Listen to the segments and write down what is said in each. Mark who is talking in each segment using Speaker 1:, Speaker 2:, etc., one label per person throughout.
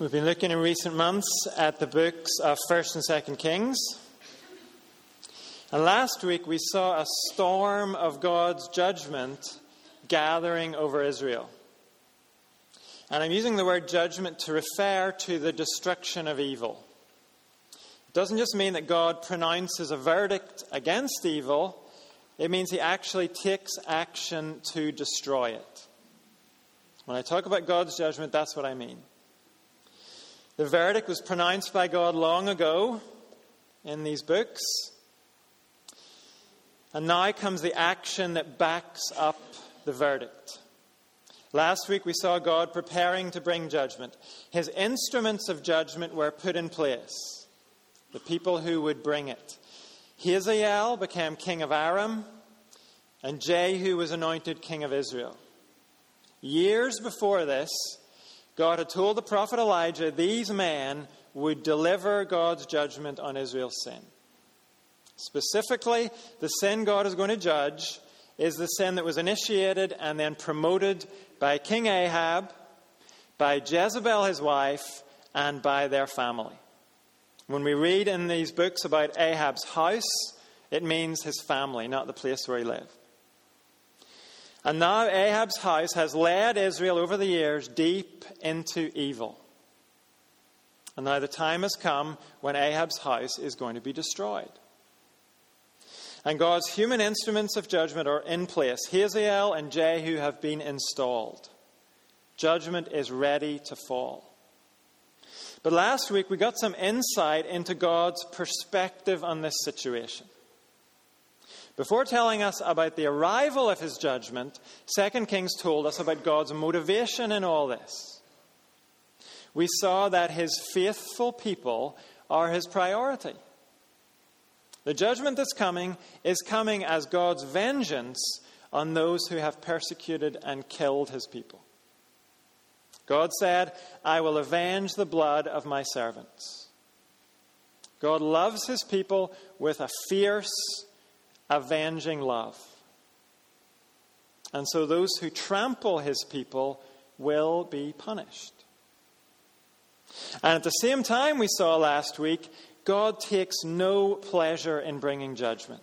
Speaker 1: We've been looking in recent months at the books of 1st and 2nd Kings. And last week we saw a storm of God's judgment gathering over Israel. And I'm using the word judgment to refer to the destruction of evil. It doesn't just mean that God pronounces a verdict against evil, it means he actually takes action to destroy it. When I talk about God's judgment, that's what I mean. The verdict was pronounced by God long ago in these books. And now comes the action that backs up the verdict. Last week we saw God preparing to bring judgment. His instruments of judgment were put in place, the people who would bring it. Hazael became king of Aram, and Jehu was anointed king of Israel. Years before this, God had told the prophet Elijah these men would deliver God's judgment on Israel's sin. Specifically, the sin God is going to judge is the sin that was initiated and then promoted by King Ahab, by Jezebel, his wife, and by their family. When we read in these books about Ahab's house, it means his family, not the place where he lived. And now Ahab's house has led Israel over the years deep into evil. And now the time has come when Ahab's house is going to be destroyed. And God's human instruments of judgment are in place. Hazael and Jehu have been installed. Judgment is ready to fall. But last week we got some insight into God's perspective on this situation. Before telling us about the arrival of his judgment, 2 Kings told us about God's motivation in all this. We saw that his faithful people are his priority. The judgment that's coming is coming as God's vengeance on those who have persecuted and killed his people. God said, I will avenge the blood of my servants. God loves his people with a fierce, avenging love. And so those who trample his people will be punished. And at the same time, we saw last week, God takes no pleasure in bringing judgment.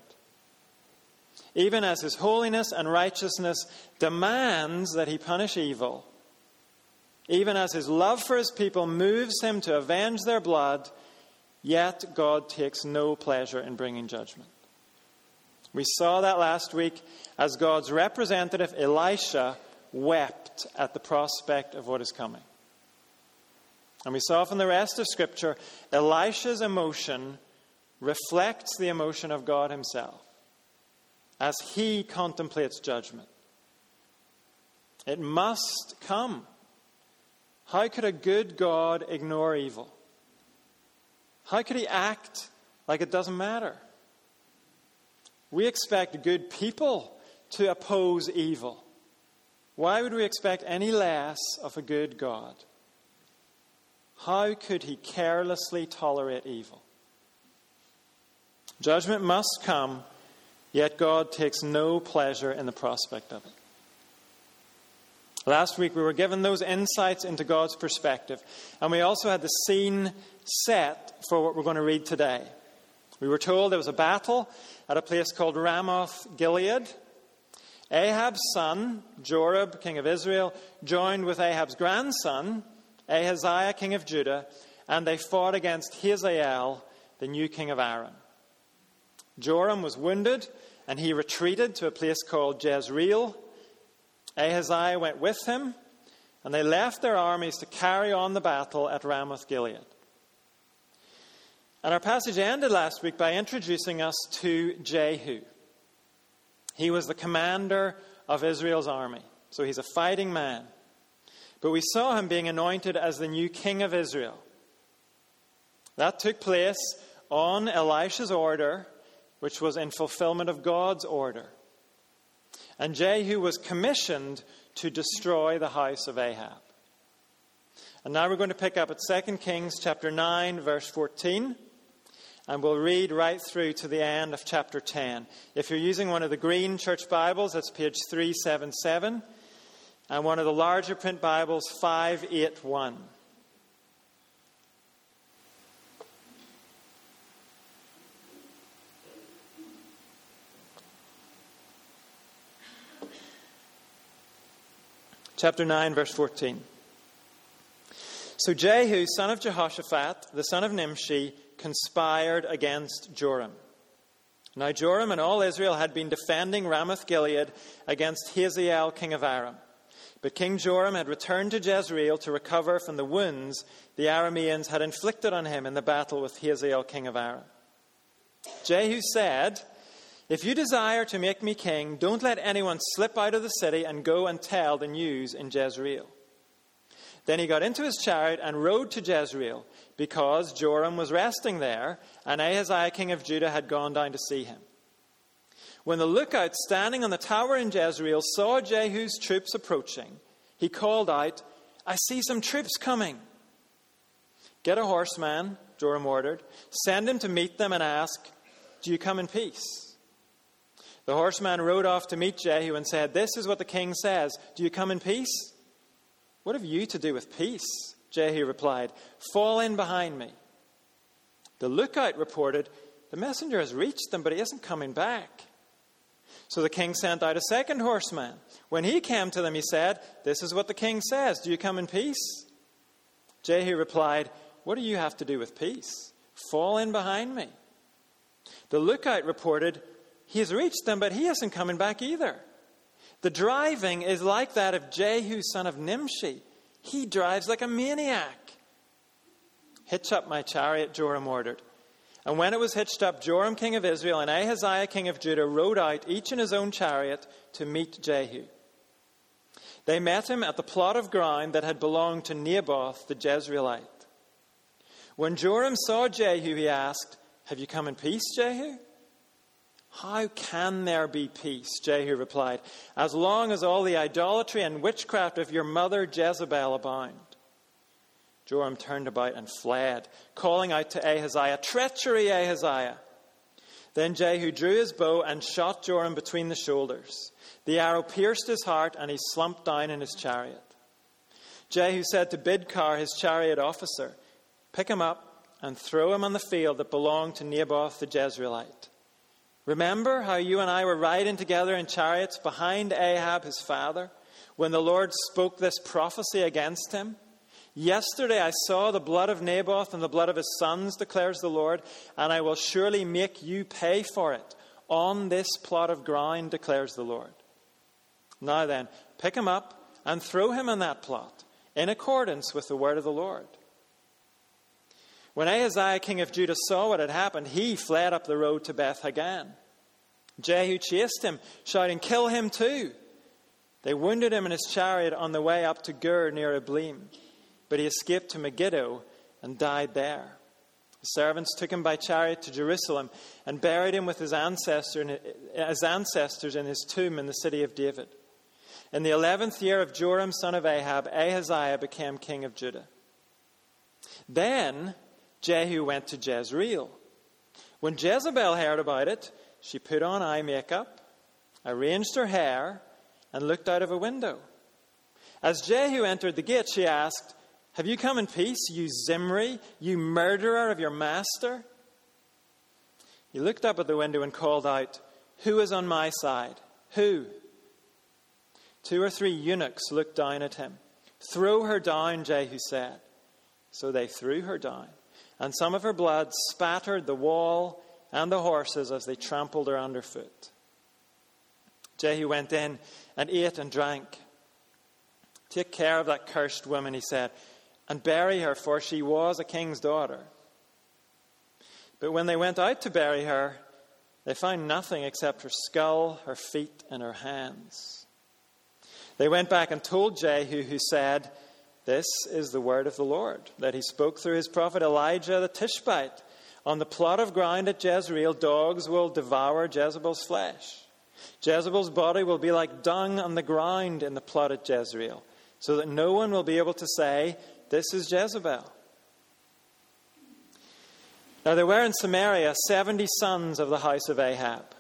Speaker 1: Even as his holiness and righteousness demands that he punish evil, even as his love for his people moves him to avenge their blood, yet God takes no pleasure in bringing judgment. We saw that last week as God's representative, Elisha, wept at the prospect of what is coming. And we saw from the rest of Scripture, Elisha's emotion reflects the emotion of God Himself as He contemplates judgment. It must come. How could a good God ignore evil? How could He act like it doesn't matter? We expect good people to oppose evil. Why would we expect any less of a good God? How could he carelessly tolerate evil? Judgment must come, yet God takes no pleasure in the prospect of it. Last week we were given those insights into God's perspective, and we also had the scene set for what we're going to read today. We were told there was a battle at a place called Ramoth Gilead. Ahab's son, Joram, king of Israel, joined with Ahab's grandson, Ahaziah, king of Judah, and they fought against Hazael, the new king of Aram. Joram was wounded, and he retreated to a place called Jezreel. Ahaziah went with him, and they left their armies to carry on the battle at Ramoth Gilead. And our passage ended last week by introducing us to Jehu. He was the commander of Israel's army, so he's a fighting man. But we saw him being anointed as the new king of Israel. That took place on Elisha's order, which was in fulfillment of God's order. And Jehu was commissioned to destroy the house of Ahab. And now we're going to pick up at 2 Kings chapter 9 verse 14 and we'll read right through to the end of chapter 10. If you're using one of the green church Bibles, that's page 377, and one of the larger print Bibles, 581. Chapter 9, verse 14. So Jehu, son of Jehoshaphat, the son of Nimshi, conspired against Joram. Now Joram and all Israel had been defending Ramoth Gilead against Hazael, king of Aram. But King Joram had returned to Jezreel to recover from the wounds the Arameans had inflicted on him in the battle with Hazael, king of Aram. Jehu said, If you desire to make me king, don't let anyone slip out of the city and go and tell the news in Jezreel. Then he got into his chariot and rode to Jezreel, because Joram was resting there, and Ahaziah king of Judah had gone down to see him. When the lookout standing on the tower in Jezreel saw Jehu's troops approaching, he called out, I see some troops coming. Get a horseman, Joram ordered. Send him to meet them and ask, Do you come in peace? The horseman rode off to meet Jehu and said, This is what the king says. Do you come in peace? What have you to do with peace? Jehu replied, Fall in behind me. The lookout reported, The messenger has reached them, but he isn't coming back. So the king sent out a second horseman. When he came to them, he said, This is what the king says. Do you come in peace? Jehu replied, What do you have to do with peace? Fall in behind me. The lookout reported, He has reached them, but he isn't coming back either. The driving is like that of Jehu, son of Nimshi. He drives like a maniac. Hitch up my chariot, Joram ordered. And when it was hitched up, Joram, king of Israel, and Ahaziah, king of Judah, rode out, each in his own chariot, to meet Jehu. They met him at the plot of ground that had belonged to Naboth the Jezreelite. When Joram saw Jehu, he asked, Have you come in peace, Jehu? How can there be peace? Jehu replied, As long as all the idolatry and witchcraft of your mother Jezebel abound. Joram turned about and fled, calling out to Ahaziah, Treachery, Ahaziah! Then Jehu drew his bow and shot Joram between the shoulders. The arrow pierced his heart, and he slumped down in his chariot. Jehu said to Bidkar, his chariot officer, Pick him up and throw him on the field that belonged to Naboth the Jezreelite. Remember how you and I were riding together in chariots behind Ahab his father when the Lord spoke this prophecy against him? Yesterday I saw the blood of Naboth and the blood of his sons, declares the Lord, and I will surely make you pay for it on this plot of ground, declares the Lord. Now then, pick him up and throw him in that plot, in accordance with the word of the Lord. When Ahaziah, king of Judah, saw what had happened, he fled up the road to Beth Haggan. Jehu chased him, shouting, Kill him too! They wounded him in his chariot on the way up to Gur near Ibleam, but he escaped to Megiddo and died there. The servants took him by chariot to Jerusalem and buried him with his, ancestor, his ancestors in his tomb in the city of David. In the eleventh year of Joram, son of Ahab, Ahaziah became king of Judah. Then Jehu went to Jezreel. When Jezebel heard about it, she put on eye makeup, arranged her hair, and looked out of a window. As Jehu entered the gate, she asked, Have you come in peace, you Zimri, you murderer of your master? He looked up at the window and called out, Who is on my side? Who? Two or three eunuchs looked down at him. Throw her down, Jehu said. So they threw her down and some of her blood spattered the wall and the horses as they trampled her underfoot. Jehu went in and ate and drank. Take care of that cursed woman, he said, and bury her, for she was a king's daughter. But when they went out to bury her, they found nothing except her skull, her feet, and her hands. They went back and told Jehu, who said, this is the word of the Lord that he spoke through his prophet Elijah the Tishbite. On the plot of ground at Jezreel, dogs will devour Jezebel's flesh. Jezebel's body will be like dung on the ground in the plot at Jezreel, so that no one will be able to say, This is Jezebel. Now there were in Samaria seventy sons of the house of Ahab.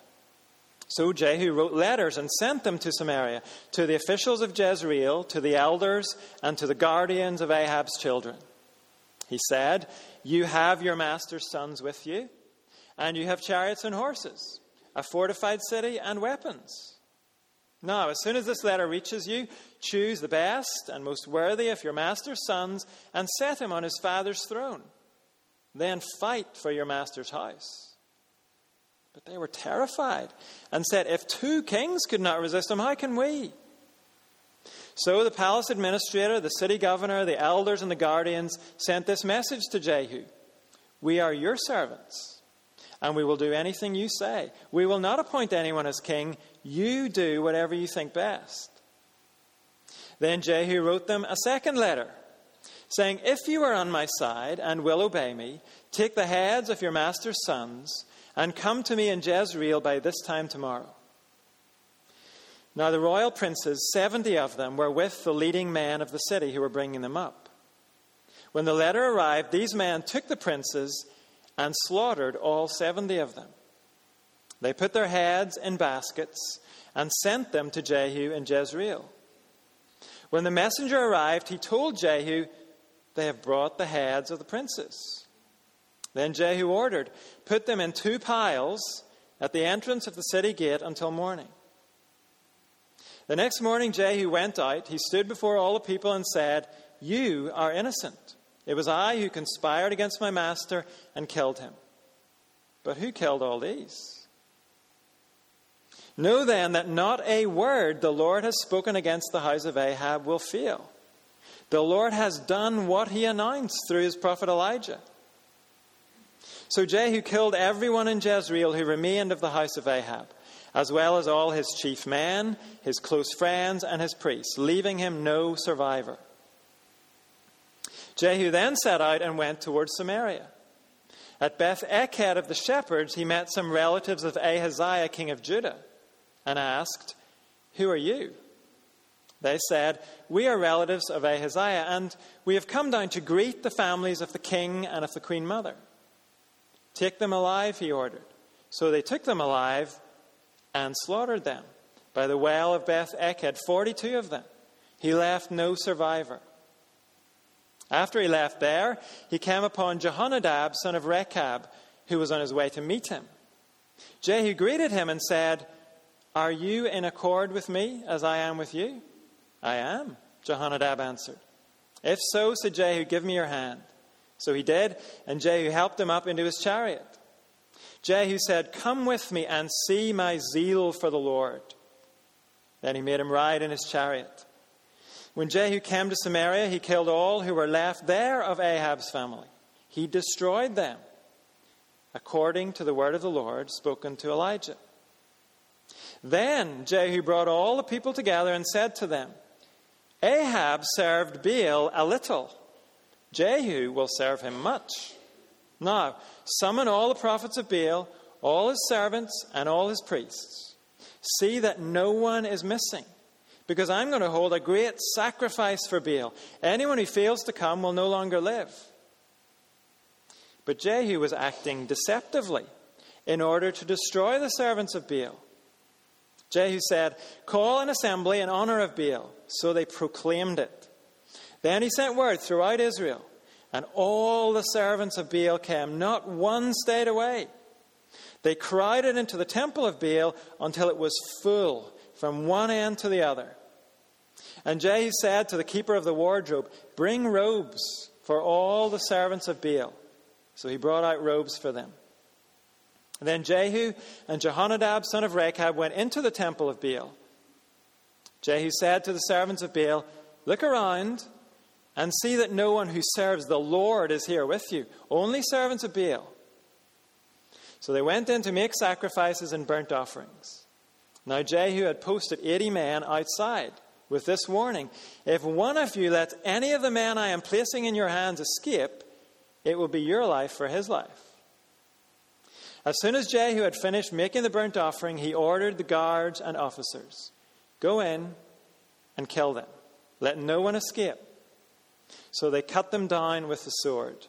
Speaker 1: So Jehu wrote letters and sent them to Samaria, to the officials of Jezreel, to the elders, and to the guardians of Ahab's children. He said, You have your master's sons with you, and you have chariots and horses, a fortified city, and weapons. Now, as soon as this letter reaches you, choose the best and most worthy of your master's sons and set him on his father's throne. Then fight for your master's house. But they were terrified and said, If two kings could not resist him, how can we? So the palace administrator, the city governor, the elders, and the guardians sent this message to Jehu We are your servants, and we will do anything you say. We will not appoint anyone as king. You do whatever you think best. Then Jehu wrote them a second letter, saying, If you are on my side and will obey me, take the heads of your master's sons and come to me in Jezreel by this time tomorrow. Now, the royal princes, 70 of them, were with the leading men of the city who were bringing them up. When the letter arrived, these men took the princes and slaughtered all 70 of them. They put their heads in baskets and sent them to Jehu in Jezreel. When the messenger arrived, he told Jehu, They have brought the heads of the princes. Then Jehu ordered, Put them in two piles at the entrance of the city gate until morning. The next morning, Jehu went out. He stood before all the people and said, You are innocent. It was I who conspired against my master and killed him. But who killed all these? Know then that not a word the Lord has spoken against the house of Ahab will fail. The Lord has done what he announced through his prophet Elijah. So Jehu killed everyone in Jezreel who remained of the house of Ahab as well as all his chief men, his close friends, and his priests, leaving him no survivor. Jehu then set out and went towards Samaria. At Beth Eked of the shepherds, he met some relatives of Ahaziah, king of Judah, and asked, Who are you? They said, We are relatives of Ahaziah, and we have come down to greet the families of the king and of the queen mother. Take them alive, he ordered. So they took them alive and slaughtered them. By the well of Beth Eked, 42 of them. He left no survivor. After he left there, he came upon Jehonadab, son of Rechab, who was on his way to meet him. Jehu greeted him and said, Are you in accord with me as I am with you? I am, Jehonadab answered. If so, said Jehu, give me your hand. So he did, and Jehu helped him up into his chariot. Jehu said, Come with me and see my zeal for the Lord. Then he made him ride in his chariot. When Jehu came to Samaria, he killed all who were left there of Ahab's family. He destroyed them, according to the word of the Lord spoken to Elijah. Then Jehu brought all the people together and said to them, Ahab served Baal a little. Jehu will serve him much. Now, summon all the prophets of Baal, all his servants, and all his priests. See that no one is missing, because I'm going to hold a great sacrifice for Baal. Anyone who fails to come will no longer live. But Jehu was acting deceptively in order to destroy the servants of Baal. Jehu said, Call an assembly in honor of Baal. So they proclaimed it. Then he sent word throughout Israel and all the servants of Baal came, not one stayed away. They crowded into the temple of Baal until it was full from one end to the other. And Jehu said to the keeper of the wardrobe, Bring robes for all the servants of Baal. So he brought out robes for them. And then Jehu and Jehonadab, son of Rechab, went into the temple of Baal. Jehu said to the servants of Baal, Look around and see that no one who serves the Lord is here with you, only servants of Baal. So they went in to make sacrifices and burnt offerings. Now Jehu had posted 80 men outside with this warning If one of you lets any of the men I am placing in your hands escape, it will be your life for his life. As soon as Jehu had finished making the burnt offering, he ordered the guards and officers Go in and kill them. Let no one escape. So they cut them down with the sword.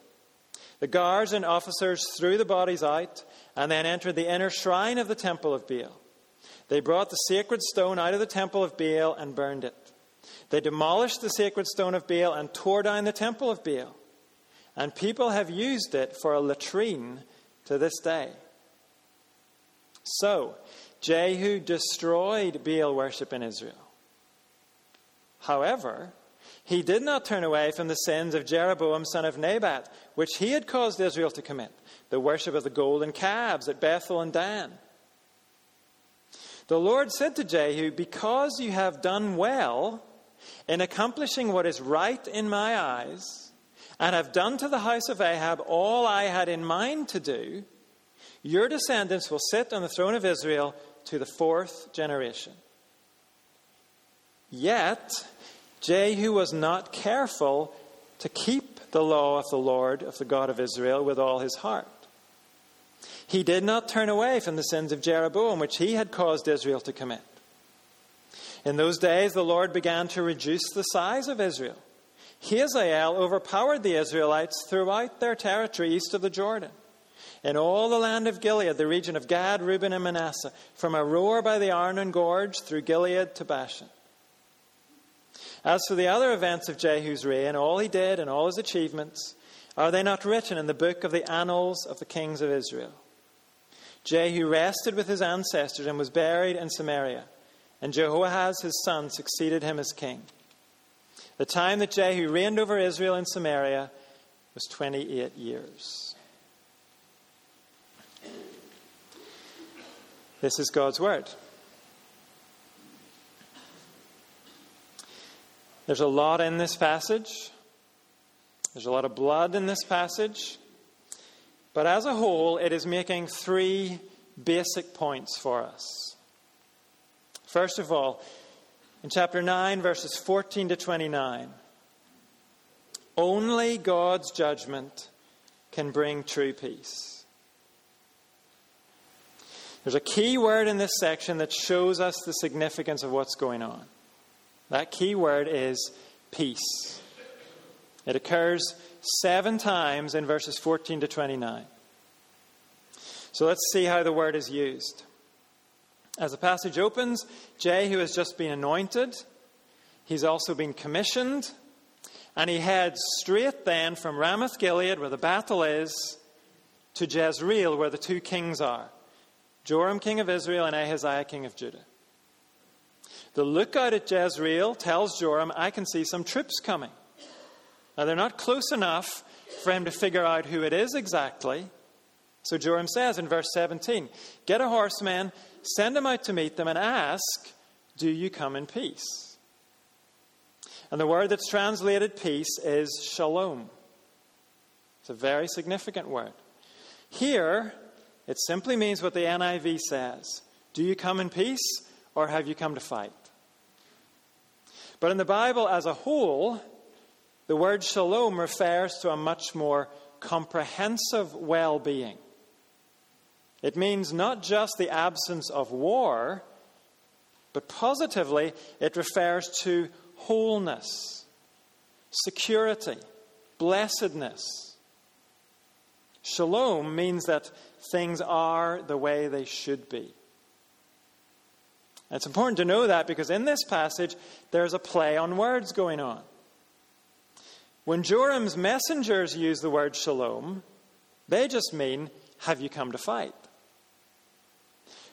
Speaker 1: The guards and officers threw the bodies out and then entered the inner shrine of the temple of Baal. They brought the sacred stone out of the temple of Baal and burned it. They demolished the sacred stone of Baal and tore down the temple of Baal. And people have used it for a latrine to this day. So, Jehu destroyed Baal worship in Israel. However, he did not turn away from the sins of Jeroboam, son of Nebat, which he had caused Israel to commit the worship of the golden calves at Bethel and Dan. The Lord said to Jehu, Because you have done well in accomplishing what is right in my eyes, and have done to the house of Ahab all I had in mind to do, your descendants will sit on the throne of Israel to the fourth generation. Yet, Jehu was not careful to keep the law of the Lord, of the God of Israel, with all his heart. He did not turn away from the sins of Jeroboam, which he had caused Israel to commit. In those days, the Lord began to reduce the size of Israel. Hazael overpowered the Israelites throughout their territory east of the Jordan. In all the land of Gilead, the region of Gad, Reuben, and Manasseh, from Aroer by the Arnon Gorge through Gilead to Bashan. As for the other events of Jehu's reign, all he did and all his achievements, are they not written in the book of the annals of the kings of Israel? Jehu rested with his ancestors and was buried in Samaria, and Jehoahaz his son succeeded him as king. The time that Jehu reigned over Israel in Samaria was 28 years. This is God's word. There's a lot in this passage. There's a lot of blood in this passage. But as a whole, it is making three basic points for us. First of all, in chapter 9, verses 14 to 29, only God's judgment can bring true peace. There's a key word in this section that shows us the significance of what's going on. That key word is peace. It occurs seven times in verses 14 to 29. So let's see how the word is used. As the passage opens, Jehu has just been anointed. He's also been commissioned. And he heads straight then from Ramoth Gilead, where the battle is, to Jezreel, where the two kings are Joram, king of Israel, and Ahaziah, king of Judah. The lookout at Jezreel tells Joram, I can see some troops coming. Now, they're not close enough for him to figure out who it is exactly. So Joram says in verse 17 Get a horseman, send him out to meet them, and ask, Do you come in peace? And the word that's translated peace is shalom. It's a very significant word. Here, it simply means what the NIV says Do you come in peace, or have you come to fight? But in the Bible as a whole, the word shalom refers to a much more comprehensive well being. It means not just the absence of war, but positively, it refers to wholeness, security, blessedness. Shalom means that things are the way they should be. It's important to know that because in this passage, there's a play on words going on. When Joram's messengers use the word shalom, they just mean, have you come to fight?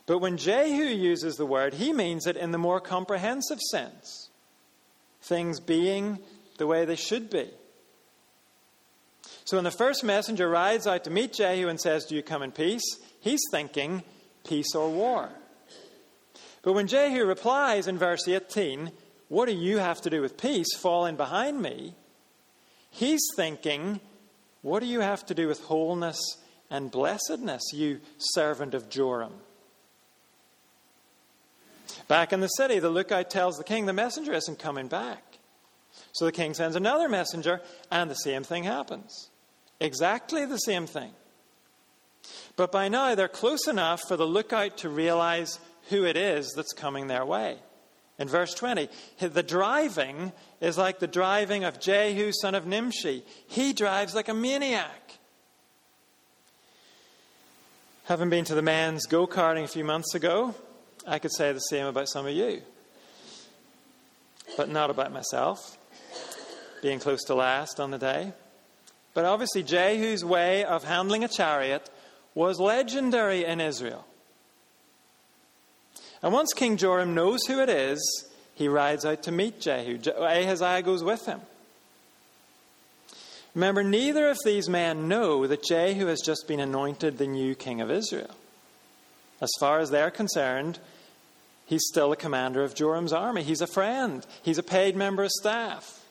Speaker 1: But when Jehu uses the word, he means it in the more comprehensive sense things being the way they should be. So when the first messenger rides out to meet Jehu and says, Do you come in peace? He's thinking peace or war. But when Jehu replies in verse 18, What do you have to do with peace? Fall in behind me. He's thinking, What do you have to do with wholeness and blessedness, you servant of Joram? Back in the city, the lookout tells the king the messenger isn't coming back. So the king sends another messenger, and the same thing happens. Exactly the same thing. But by now, they're close enough for the lookout to realize who it is that's coming their way. In verse 20, the driving is like the driving of Jehu, son of Nimshi. He drives like a maniac. Having been to the men's go karting a few months ago, I could say the same about some of you. But not about myself, being close to last on the day. But obviously, Jehu's way of handling a chariot was legendary in Israel. And once King Joram knows who it is, he rides out to meet Jehu. Ahaziah goes with him. Remember, neither of these men know that Jehu has just been anointed the new king of Israel. As far as they're concerned, he's still a commander of Joram's army. He's a friend, he's a paid member of staff.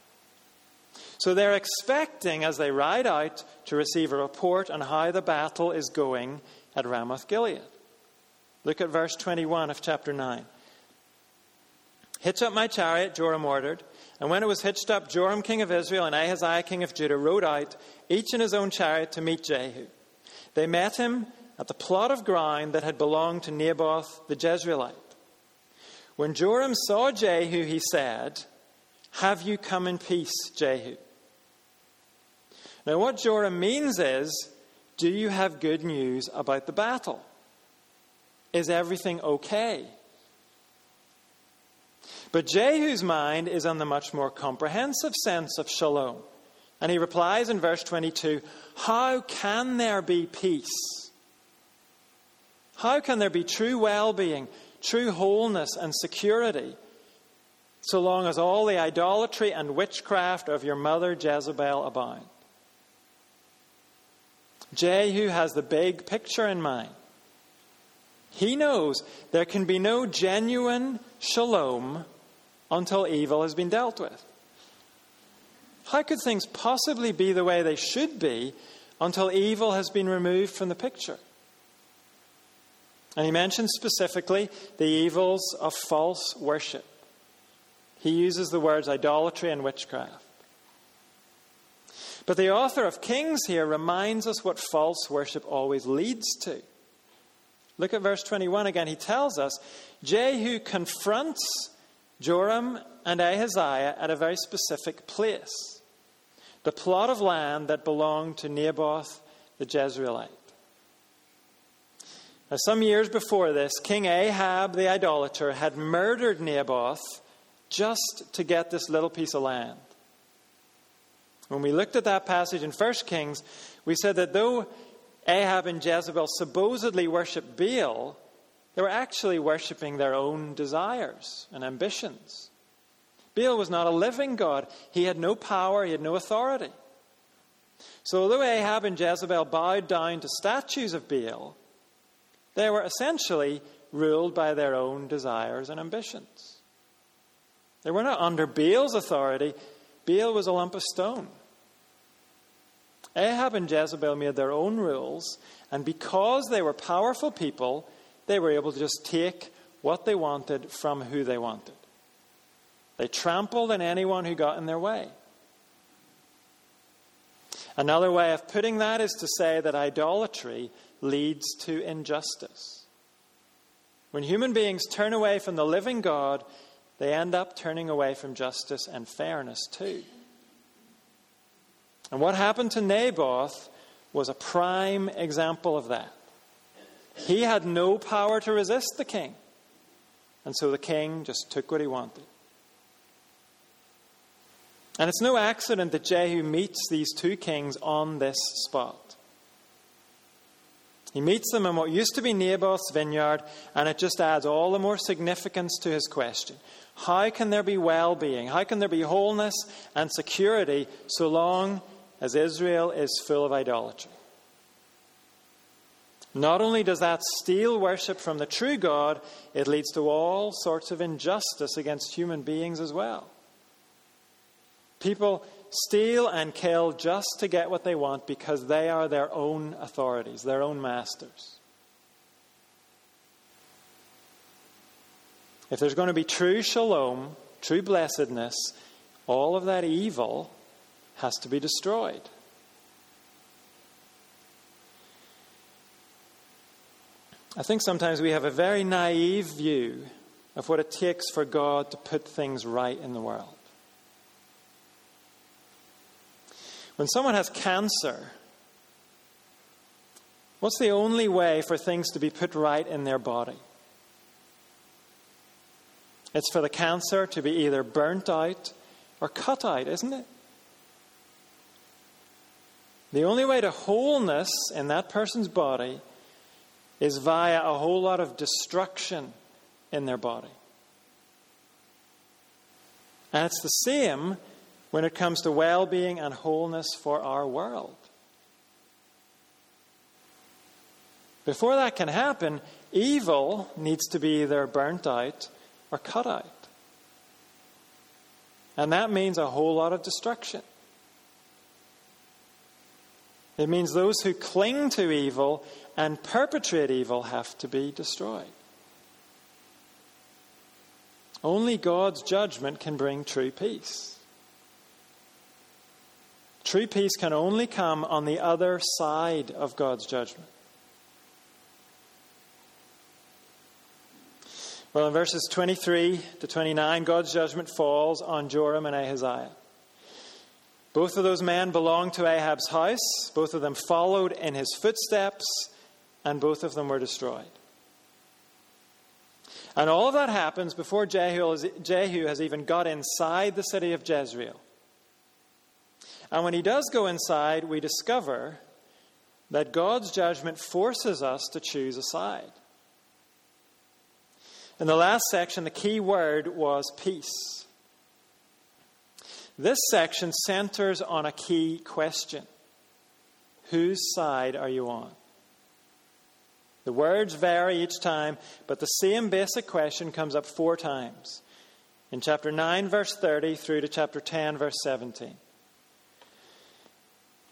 Speaker 1: So they're expecting, as they ride out, to receive a report on how the battle is going at Ramoth Gilead. Look at verse 21 of chapter 9. Hitch up my chariot, Joram ordered. And when it was hitched up, Joram, king of Israel, and Ahaziah, king of Judah, rode out, each in his own chariot, to meet Jehu. They met him at the plot of ground that had belonged to Naboth the Jezreelite. When Joram saw Jehu, he said, Have you come in peace, Jehu? Now, what Joram means is, Do you have good news about the battle? Is everything okay? But Jehu's mind is on the much more comprehensive sense of shalom. And he replies in verse 22 How can there be peace? How can there be true well being, true wholeness, and security so long as all the idolatry and witchcraft of your mother Jezebel abound? Jehu has the big picture in mind. He knows there can be no genuine shalom until evil has been dealt with. How could things possibly be the way they should be until evil has been removed from the picture? And he mentions specifically the evils of false worship. He uses the words idolatry and witchcraft. But the author of Kings here reminds us what false worship always leads to. Look at verse 21 again. He tells us Jehu confronts Joram and Ahaziah at a very specific place the plot of land that belonged to Naboth the Jezreelite. Now, some years before this, King Ahab the idolater had murdered Naboth just to get this little piece of land. When we looked at that passage in 1 Kings, we said that though Ahab and Jezebel supposedly worshiped Baal, they were actually worshipping their own desires and ambitions. Baal was not a living God. He had no power, he had no authority. So, although Ahab and Jezebel bowed down to statues of Baal, they were essentially ruled by their own desires and ambitions. They were not under Baal's authority, Baal was a lump of stone. Ahab and Jezebel made their own rules, and because they were powerful people, they were able to just take what they wanted from who they wanted. They trampled on anyone who got in their way. Another way of putting that is to say that idolatry leads to injustice. When human beings turn away from the living God, they end up turning away from justice and fairness too. And what happened to Naboth was a prime example of that. He had no power to resist the king. And so the king just took what he wanted. And it's no accident that Jehu meets these two kings on this spot. He meets them in what used to be Naboth's vineyard, and it just adds all the more significance to his question. How can there be well being? How can there be wholeness and security so long as Israel is full of idolatry? Not only does that steal worship from the true God, it leads to all sorts of injustice against human beings as well. People steal and kill just to get what they want because they are their own authorities, their own masters. If there's going to be true shalom, true blessedness, all of that evil has to be destroyed. I think sometimes we have a very naive view of what it takes for God to put things right in the world. When someone has cancer, what's the only way for things to be put right in their body? It's for the cancer to be either burnt out or cut out, isn't it? The only way to wholeness in that person's body is via a whole lot of destruction in their body. And it's the same when it comes to well being and wholeness for our world. Before that can happen, evil needs to be either burnt out or cut out. And that means a whole lot of destruction. It means those who cling to evil and perpetrate evil have to be destroyed. Only God's judgment can bring true peace. True peace can only come on the other side of God's judgment. Well, in verses 23 to 29, God's judgment falls on Joram and Ahaziah. Both of those men belonged to Ahab's house, both of them followed in his footsteps, and both of them were destroyed. And all of that happens before Jehu, Jehu has even got inside the city of Jezreel. And when he does go inside, we discover that God's judgment forces us to choose a side. In the last section, the key word was peace. This section centers on a key question Whose side are you on? The words vary each time, but the same basic question comes up four times in chapter 9, verse 30, through to chapter 10, verse 17.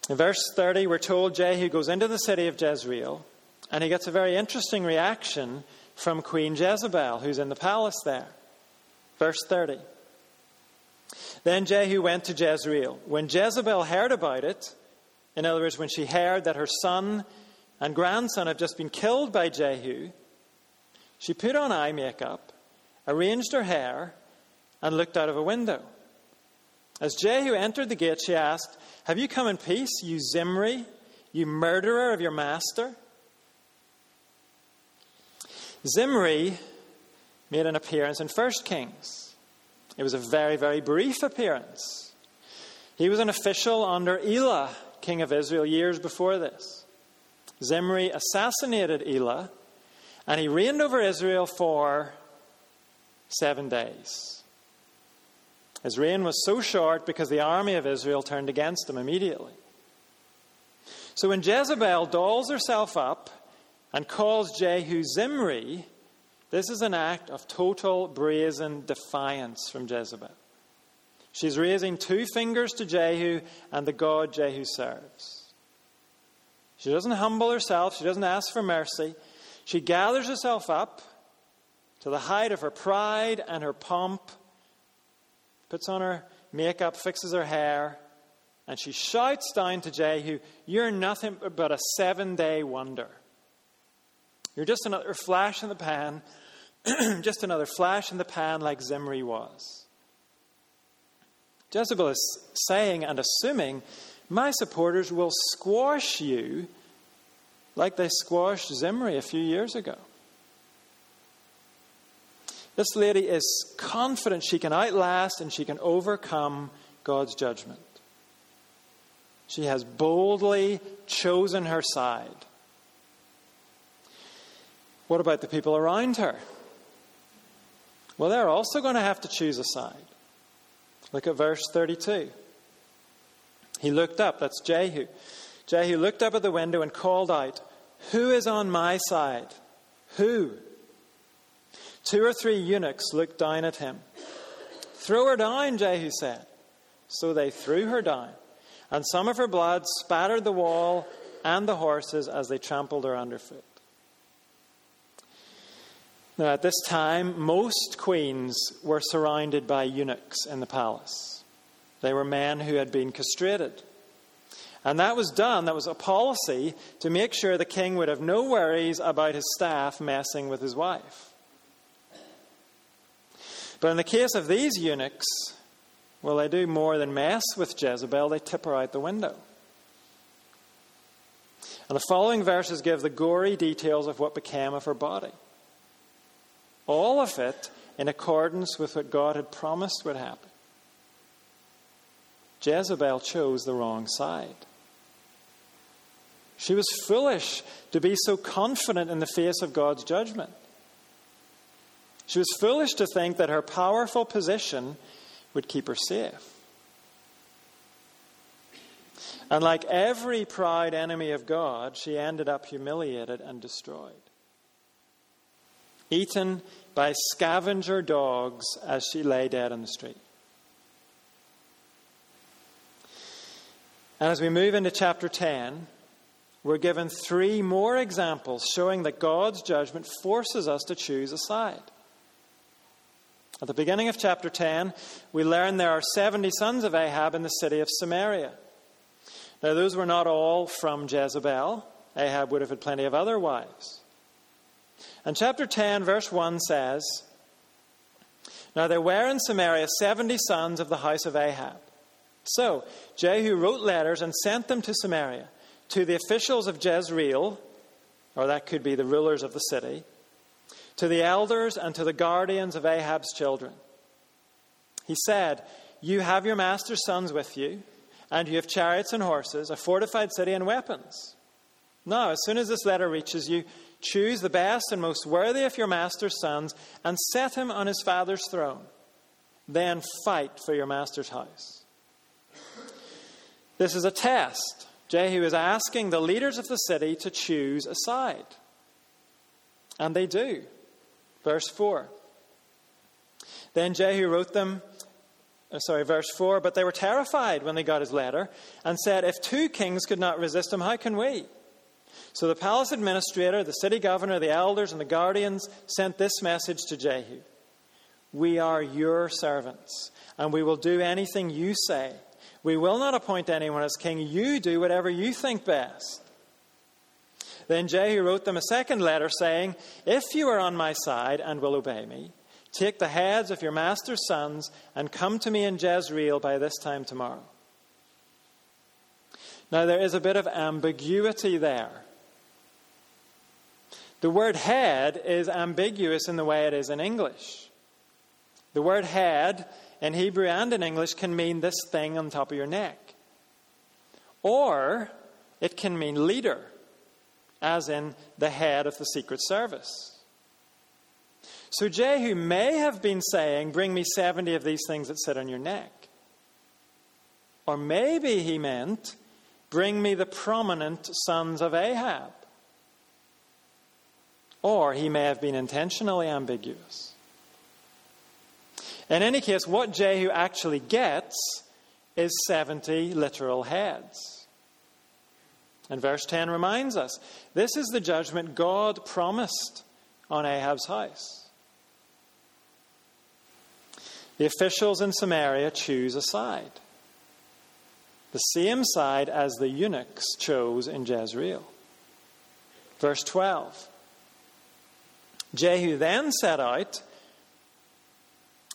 Speaker 1: In verse 30, we're told Jehu goes into the city of Jezreel, and he gets a very interesting reaction from Queen Jezebel, who's in the palace there. Verse 30. Then Jehu went to Jezreel. When Jezebel heard about it, in other words, when she heard that her son and grandson have just been killed by Jehu, she put on eye makeup, arranged her hair, and looked out of a window. As Jehu entered the gate, she asked, Have you come in peace, you Zimri, you murderer of your master? Zimri made an appearance in 1 Kings. It was a very, very brief appearance. He was an official under Elah, king of Israel, years before this. Zimri assassinated Elah, and he reigned over Israel for seven days. His reign was so short because the army of Israel turned against him immediately. So when Jezebel dolls herself up and calls Jehu Zimri, this is an act of total brazen defiance from Jezebel. She's raising two fingers to Jehu and the God Jehu serves. She doesn't humble herself, she doesn't ask for mercy. She gathers herself up to the height of her pride and her pomp, puts on her makeup, fixes her hair, and she shouts down to Jehu, You're nothing but a seven day wonder. You're just another flash in the pan, just another flash in the pan like Zimri was. Jezebel is saying and assuming my supporters will squash you like they squashed Zimri a few years ago. This lady is confident she can outlast and she can overcome God's judgment. She has boldly chosen her side. What about the people around her? Well, they're also going to have to choose a side. Look at verse 32. He looked up, that's Jehu. Jehu looked up at the window and called out, Who is on my side? Who? Two or three eunuchs looked down at him. Throw her down, Jehu said. So they threw her down, and some of her blood spattered the wall and the horses as they trampled her underfoot. Now, at this time, most queens were surrounded by eunuchs in the palace. They were men who had been castrated. And that was done, that was a policy to make sure the king would have no worries about his staff messing with his wife. But in the case of these eunuchs, well, they do more than mess with Jezebel, they tip her out the window. And the following verses give the gory details of what became of her body. All of it in accordance with what God had promised would happen. Jezebel chose the wrong side. She was foolish to be so confident in the face of God's judgment. She was foolish to think that her powerful position would keep her safe. And like every proud enemy of God, she ended up humiliated and destroyed. Eaten by scavenger dogs as she lay dead in the street. And as we move into chapter 10, we're given three more examples showing that God's judgment forces us to choose a side. At the beginning of chapter 10, we learn there are 70 sons of Ahab in the city of Samaria. Now, those were not all from Jezebel. Ahab would have had plenty of other wives. And chapter 10, verse 1 says Now there were in Samaria 70 sons of the house of Ahab. So Jehu wrote letters and sent them to Samaria, to the officials of Jezreel, or that could be the rulers of the city, to the elders and to the guardians of Ahab's children. He said, You have your master's sons with you, and you have chariots and horses, a fortified city, and weapons. Now, as soon as this letter reaches you, choose the best and most worthy of your master's sons and set him on his father's throne. Then fight for your master's house. This is a test. Jehu is asking the leaders of the city to choose a side. And they do. Verse 4. Then Jehu wrote them, uh, sorry, verse 4, but they were terrified when they got his letter and said, If two kings could not resist him, how can we? So the palace administrator, the city governor, the elders, and the guardians sent this message to Jehu We are your servants, and we will do anything you say. We will not appoint anyone as king. You do whatever you think best. Then Jehu wrote them a second letter saying, If you are on my side and will obey me, take the heads of your master's sons and come to me in Jezreel by this time tomorrow. Now, there is a bit of ambiguity there. The word head is ambiguous in the way it is in English. The word head in Hebrew and in English can mean this thing on top of your neck. Or it can mean leader, as in the head of the Secret Service. So Jehu may have been saying, Bring me 70 of these things that sit on your neck. Or maybe he meant, Bring me the prominent sons of Ahab. Or he may have been intentionally ambiguous. In any case, what Jehu actually gets is 70 literal heads. And verse 10 reminds us this is the judgment God promised on Ahab's house. The officials in Samaria choose a side, the same side as the eunuchs chose in Jezreel. Verse 12 Jehu then set out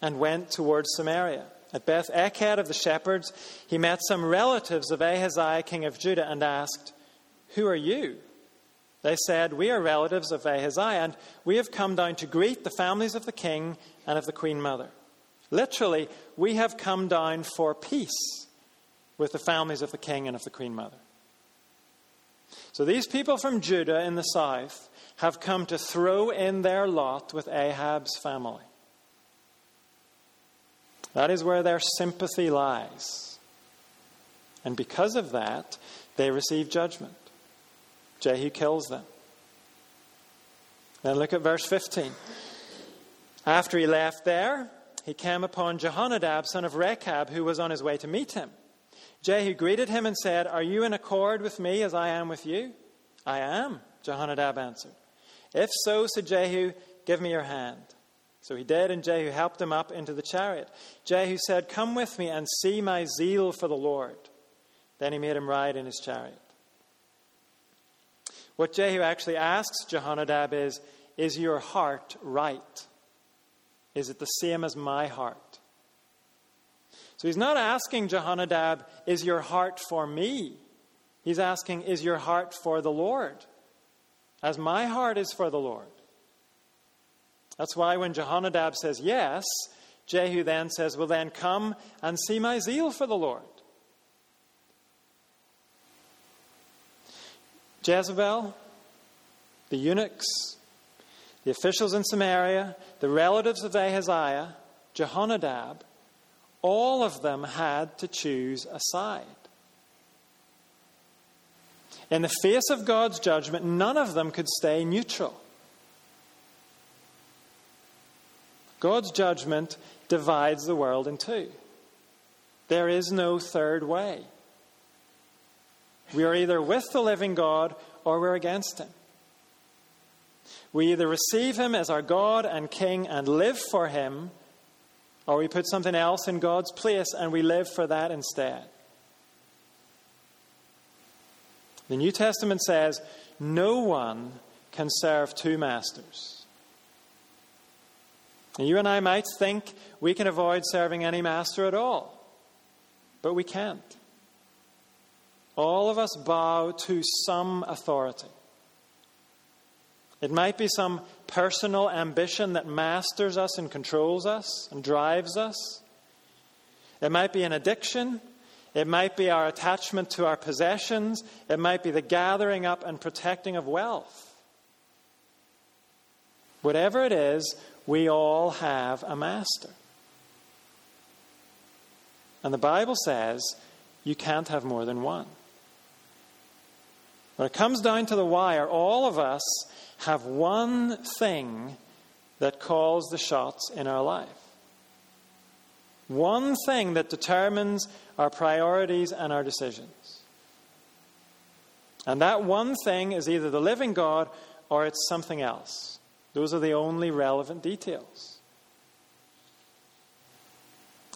Speaker 1: and went towards Samaria. At Beth Eked of the shepherds, he met some relatives of Ahaziah, king of Judah, and asked, Who are you? They said, We are relatives of Ahaziah, and we have come down to greet the families of the king and of the queen mother. Literally, we have come down for peace with the families of the king and of the queen mother. So these people from Judah in the south have come to throw in their lot with Ahab's family. That is where their sympathy lies. And because of that, they receive judgment. Jehu kills them. Then look at verse 15. After he left there, he came upon Jehonadab, son of Rechab, who was on his way to meet him. Jehu greeted him and said, Are you in accord with me as I am with you? I am, Jehonadab answered. If so, said Jehu, give me your hand. So he did, and Jehu helped him up into the chariot. Jehu said, Come with me and see my zeal for the Lord. Then he made him ride in his chariot. What Jehu actually asks Jehonadab is, Is your heart right? Is it the same as my heart? So he's not asking Jehonadab, Is your heart for me? He's asking, Is your heart for the Lord? As my heart is for the Lord. That's why when Jehonadab says yes, Jehu then says, Well, then come and see my zeal for the Lord. Jezebel, the eunuchs, the officials in Samaria, the relatives of Ahaziah, Jehonadab, all of them had to choose a side. In the face of God's judgment, none of them could stay neutral. God's judgment divides the world in two. There is no third way. We are either with the living God or we're against him. We either receive him as our God and King and live for him, or we put something else in God's place and we live for that instead. The New Testament says no one can serve two masters. And you and I might think we can avoid serving any master at all, but we can't. All of us bow to some authority. It might be some personal ambition that masters us and controls us and drives us. It might be an addiction. It might be our attachment to our possessions. It might be the gathering up and protecting of wealth. Whatever it is, we all have a master. And the Bible says you can't have more than one. When it comes down to the wire, all of us have one thing that calls the shots in our life. One thing that determines our priorities and our decisions. And that one thing is either the living God or it's something else. Those are the only relevant details.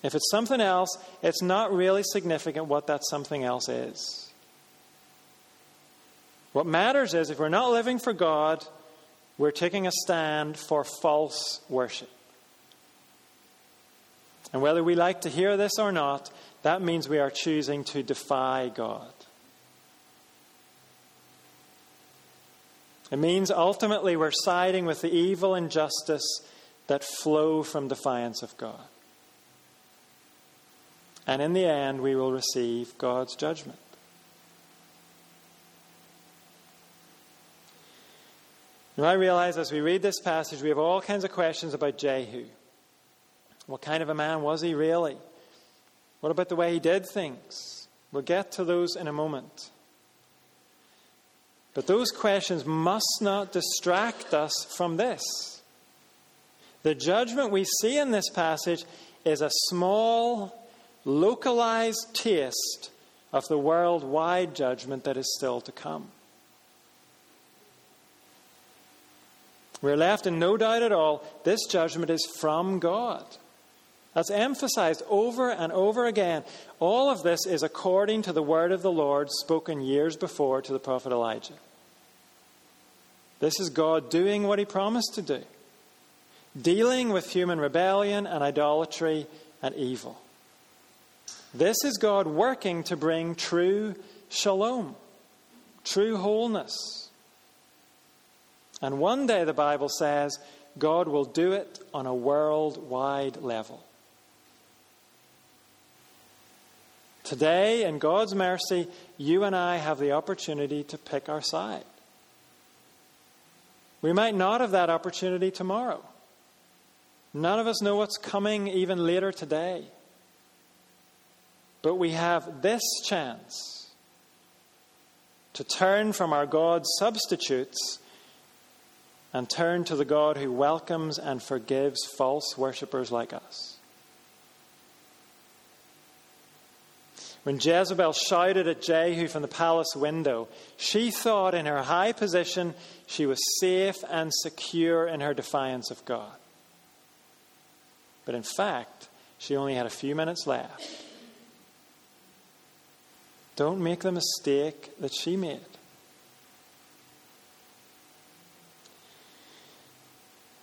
Speaker 1: If it's something else, it's not really significant what that something else is. What matters is if we're not living for God, we're taking a stand for false worship. And whether we like to hear this or not, that means we are choosing to defy God. It means ultimately we're siding with the evil and justice that flow from defiance of God. And in the end, we will receive God's judgment. Now, I realize as we read this passage, we have all kinds of questions about Jehu. What kind of a man was he really? What about the way he did things? We'll get to those in a moment. But those questions must not distract us from this. The judgment we see in this passage is a small, localized taste of the worldwide judgment that is still to come. We're left in no doubt at all this judgment is from God. That's emphasized over and over again. All of this is according to the word of the Lord spoken years before to the prophet Elijah. This is God doing what he promised to do, dealing with human rebellion and idolatry and evil. This is God working to bring true shalom, true wholeness. And one day, the Bible says, God will do it on a worldwide level. Today, in God's mercy, you and I have the opportunity to pick our side. We might not have that opportunity tomorrow. None of us know what's coming even later today. But we have this chance to turn from our God's substitutes and turn to the God who welcomes and forgives false worshippers like us. When Jezebel shouted at Jehu from the palace window, she thought in her high position she was safe and secure in her defiance of God. But in fact, she only had a few minutes left. Don't make the mistake that she made.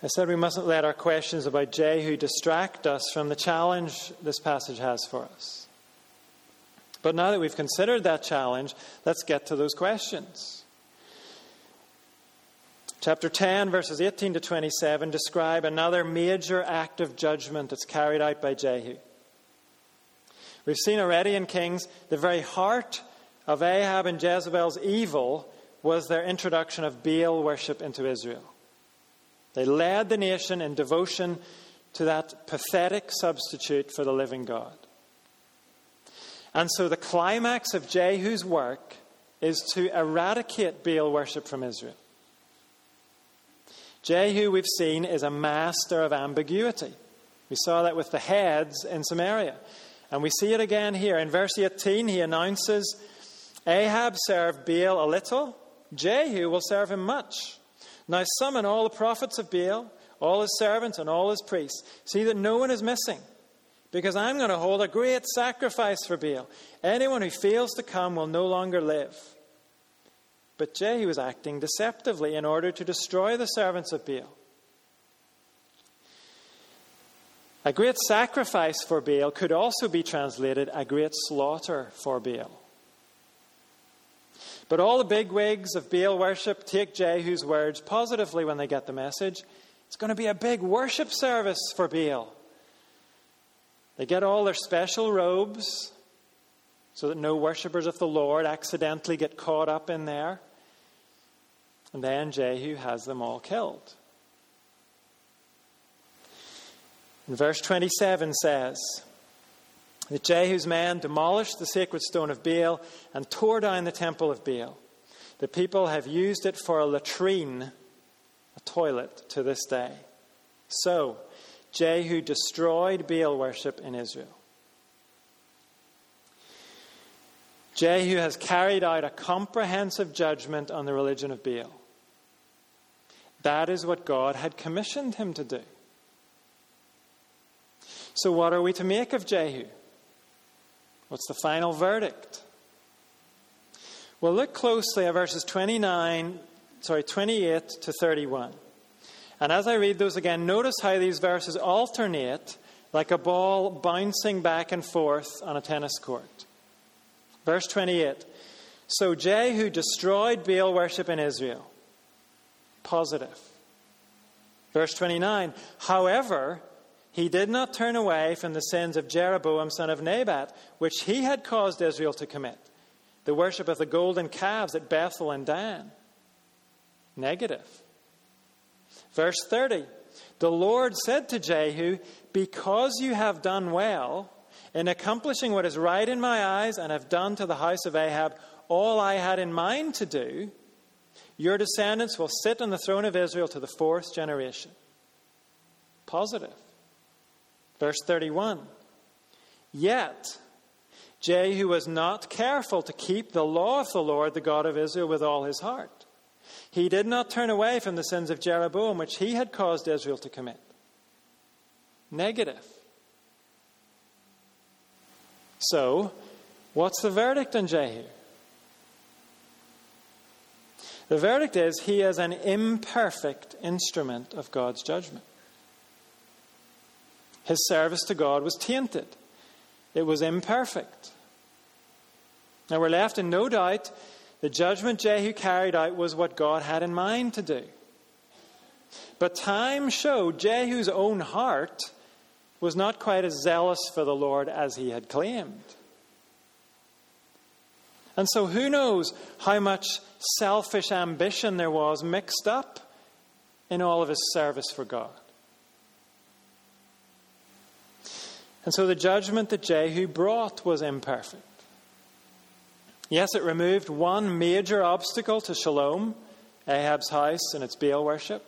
Speaker 1: I said we mustn't let our questions about Jehu distract us from the challenge this passage has for us. But now that we've considered that challenge, let's get to those questions. Chapter 10, verses 18 to 27 describe another major act of judgment that's carried out by Jehu. We've seen already in Kings the very heart of Ahab and Jezebel's evil was their introduction of Baal worship into Israel. They led the nation in devotion to that pathetic substitute for the living God. And so the climax of Jehu's work is to eradicate Baal worship from Israel. Jehu, we've seen, is a master of ambiguity. We saw that with the heads in Samaria. And we see it again here. In verse 18, he announces Ahab served Baal a little, Jehu will serve him much. Now summon all the prophets of Baal, all his servants, and all his priests. See that no one is missing, because I'm going to hold a great sacrifice for Baal. Anyone who fails to come will no longer live. But Jehu was acting deceptively in order to destroy the servants of Baal. A great sacrifice for Baal could also be translated a great slaughter for Baal. But all the bigwigs of Baal worship take Jehu's words positively when they get the message. It's going to be a big worship service for Baal. They get all their special robes so that no worshippers of the Lord accidentally get caught up in there. And then Jehu has them all killed. And verse 27 says that Jehu's men demolished the sacred stone of Baal and tore down the temple of Baal. The people have used it for a latrine, a toilet, to this day. So, Jehu destroyed Baal worship in Israel. Jehu has carried out a comprehensive judgment on the religion of Baal. That is what God had commissioned him to do. So, what are we to make of Jehu? What's the final verdict? Well, look closely at verses 29, sorry, 28 to 31. And as I read those again, notice how these verses alternate like a ball bouncing back and forth on a tennis court. Verse 28 So Jehu destroyed Baal worship in Israel. Positive. Verse 29 However, he did not turn away from the sins of Jeroboam, son of Nebat, which he had caused Israel to commit the worship of the golden calves at Bethel and Dan. Negative. Verse 30 The Lord said to Jehu, Because you have done well in accomplishing what is right in my eyes and have done to the house of Ahab all I had in mind to do, your descendants will sit on the throne of Israel to the fourth generation. Positive. Verse 31 Yet Jehu was not careful to keep the law of the Lord, the God of Israel, with all his heart. He did not turn away from the sins of Jeroboam, which he had caused Israel to commit. Negative. So, what's the verdict on Jehu? The verdict is he is an imperfect instrument of God's judgment. His service to God was tainted, it was imperfect. Now we're left in no doubt the judgment Jehu carried out was what God had in mind to do. But time showed Jehu's own heart was not quite as zealous for the Lord as he had claimed. And so, who knows how much selfish ambition there was mixed up in all of his service for God. And so the judgment that Jehu brought was imperfect. Yes, it removed one major obstacle to shalom, Ahab's house and its Baal worship.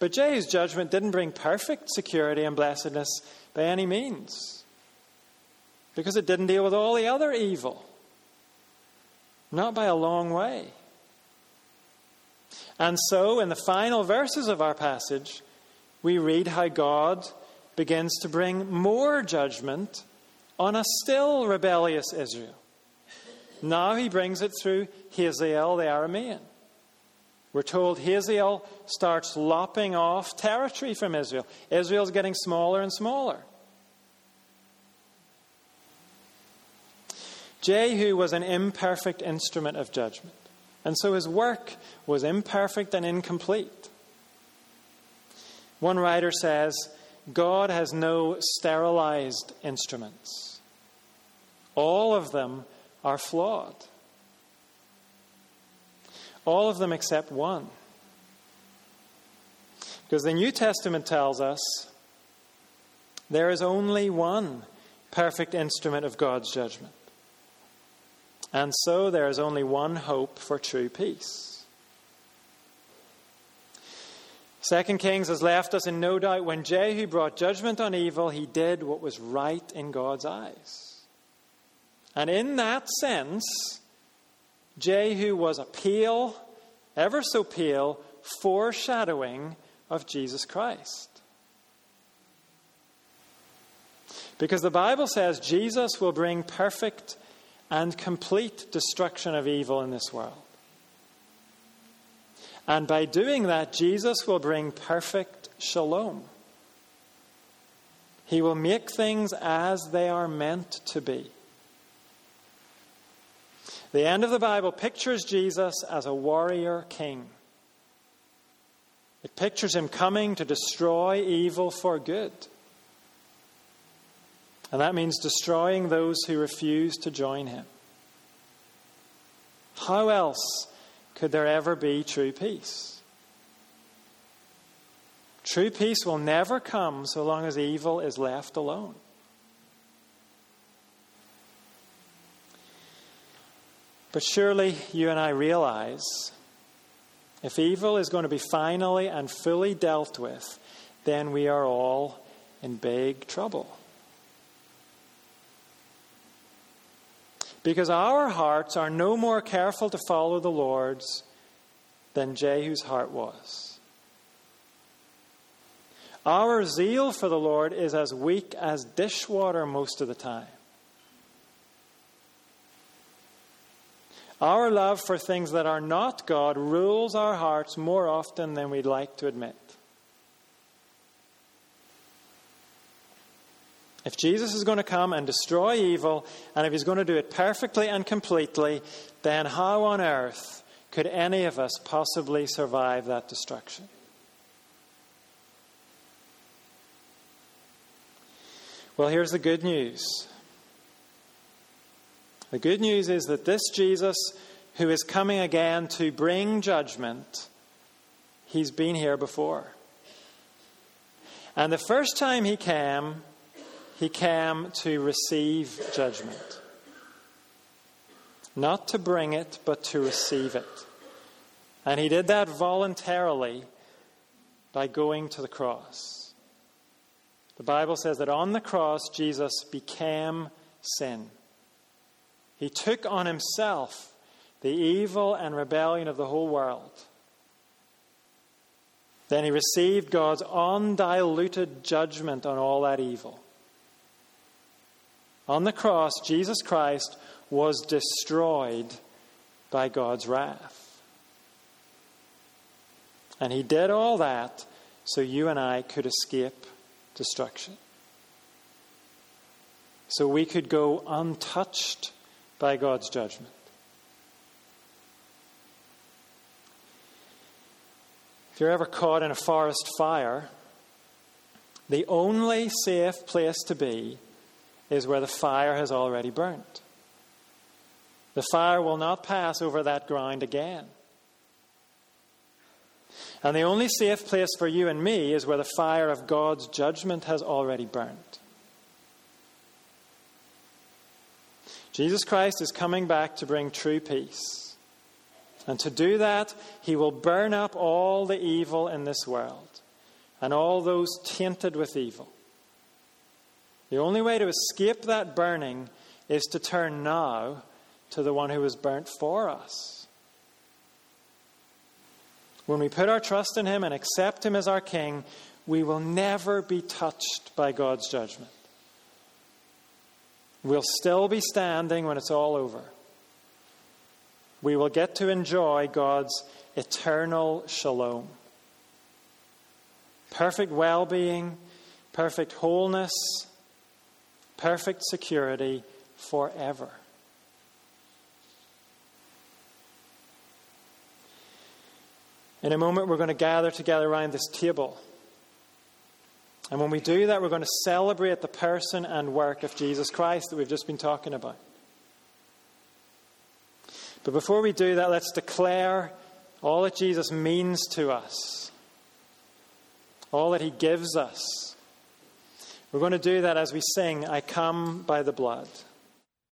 Speaker 1: But Jehu's judgment didn't bring perfect security and blessedness by any means, because it didn't deal with all the other evil. Not by a long way. And so, in the final verses of our passage, we read how God begins to bring more judgment on a still rebellious Israel. Now he brings it through Hazael the Aramean. We're told Hazael starts lopping off territory from Israel. Israel's getting smaller and smaller. Jehu was an imperfect instrument of judgment, and so his work was imperfect and incomplete. One writer says, God has no sterilized instruments. All of them are flawed. All of them except one. Because the New Testament tells us there is only one perfect instrument of God's judgment. And so there is only one hope for true peace. Second Kings has left us in no doubt when Jehu brought judgment on evil, he did what was right in God's eyes. And in that sense, Jehu was a pale, ever so pale, foreshadowing of Jesus Christ. Because the Bible says Jesus will bring perfect and complete destruction of evil in this world. And by doing that, Jesus will bring perfect shalom. He will make things as they are meant to be. The end of the Bible pictures Jesus as a warrior king. It pictures him coming to destroy evil for good. And that means destroying those who refuse to join him. How else could there ever be true peace? True peace will never come so long as evil is left alone. But surely you and I realize if evil is going to be finally and fully dealt with, then we are all in big trouble. Because our hearts are no more careful to follow the Lord's than Jehu's heart was. Our zeal for the Lord is as weak as dishwater most of the time. Our love for things that are not God rules our hearts more often than we'd like to admit. If Jesus is going to come and destroy evil, and if he's going to do it perfectly and completely, then how on earth could any of us possibly survive that destruction? Well, here's the good news. The good news is that this Jesus, who is coming again to bring judgment, he's been here before. And the first time he came, he came to receive judgment. Not to bring it, but to receive it. And he did that voluntarily by going to the cross. The Bible says that on the cross, Jesus became sin. He took on himself the evil and rebellion of the whole world. Then he received God's undiluted judgment on all that evil. On the cross, Jesus Christ was destroyed by God's wrath. And he did all that so you and I could escape destruction. So we could go untouched by God's judgment. If you're ever caught in a forest fire, the only safe place to be is where the fire has already burnt. The fire will not pass over that ground again. And the only safe place for you and me is where the fire of God's judgment has already burnt. Jesus Christ is coming back to bring true peace. And to do that, he will burn up all the evil in this world and all those tainted with evil. The only way to escape that burning is to turn now to the one who was burnt for us. When we put our trust in him and accept him as our king, we will never be touched by God's judgment. We'll still be standing when it's all over. We will get to enjoy God's eternal shalom. Perfect well being, perfect wholeness, perfect security forever. In a moment, we're going to gather together around this table. And when we do that, we're going to celebrate the person and work of Jesus Christ that we've just been talking about. But before we do that, let's declare all that Jesus means to us. all that He gives us. We're going to do that as we sing, I come by the blood.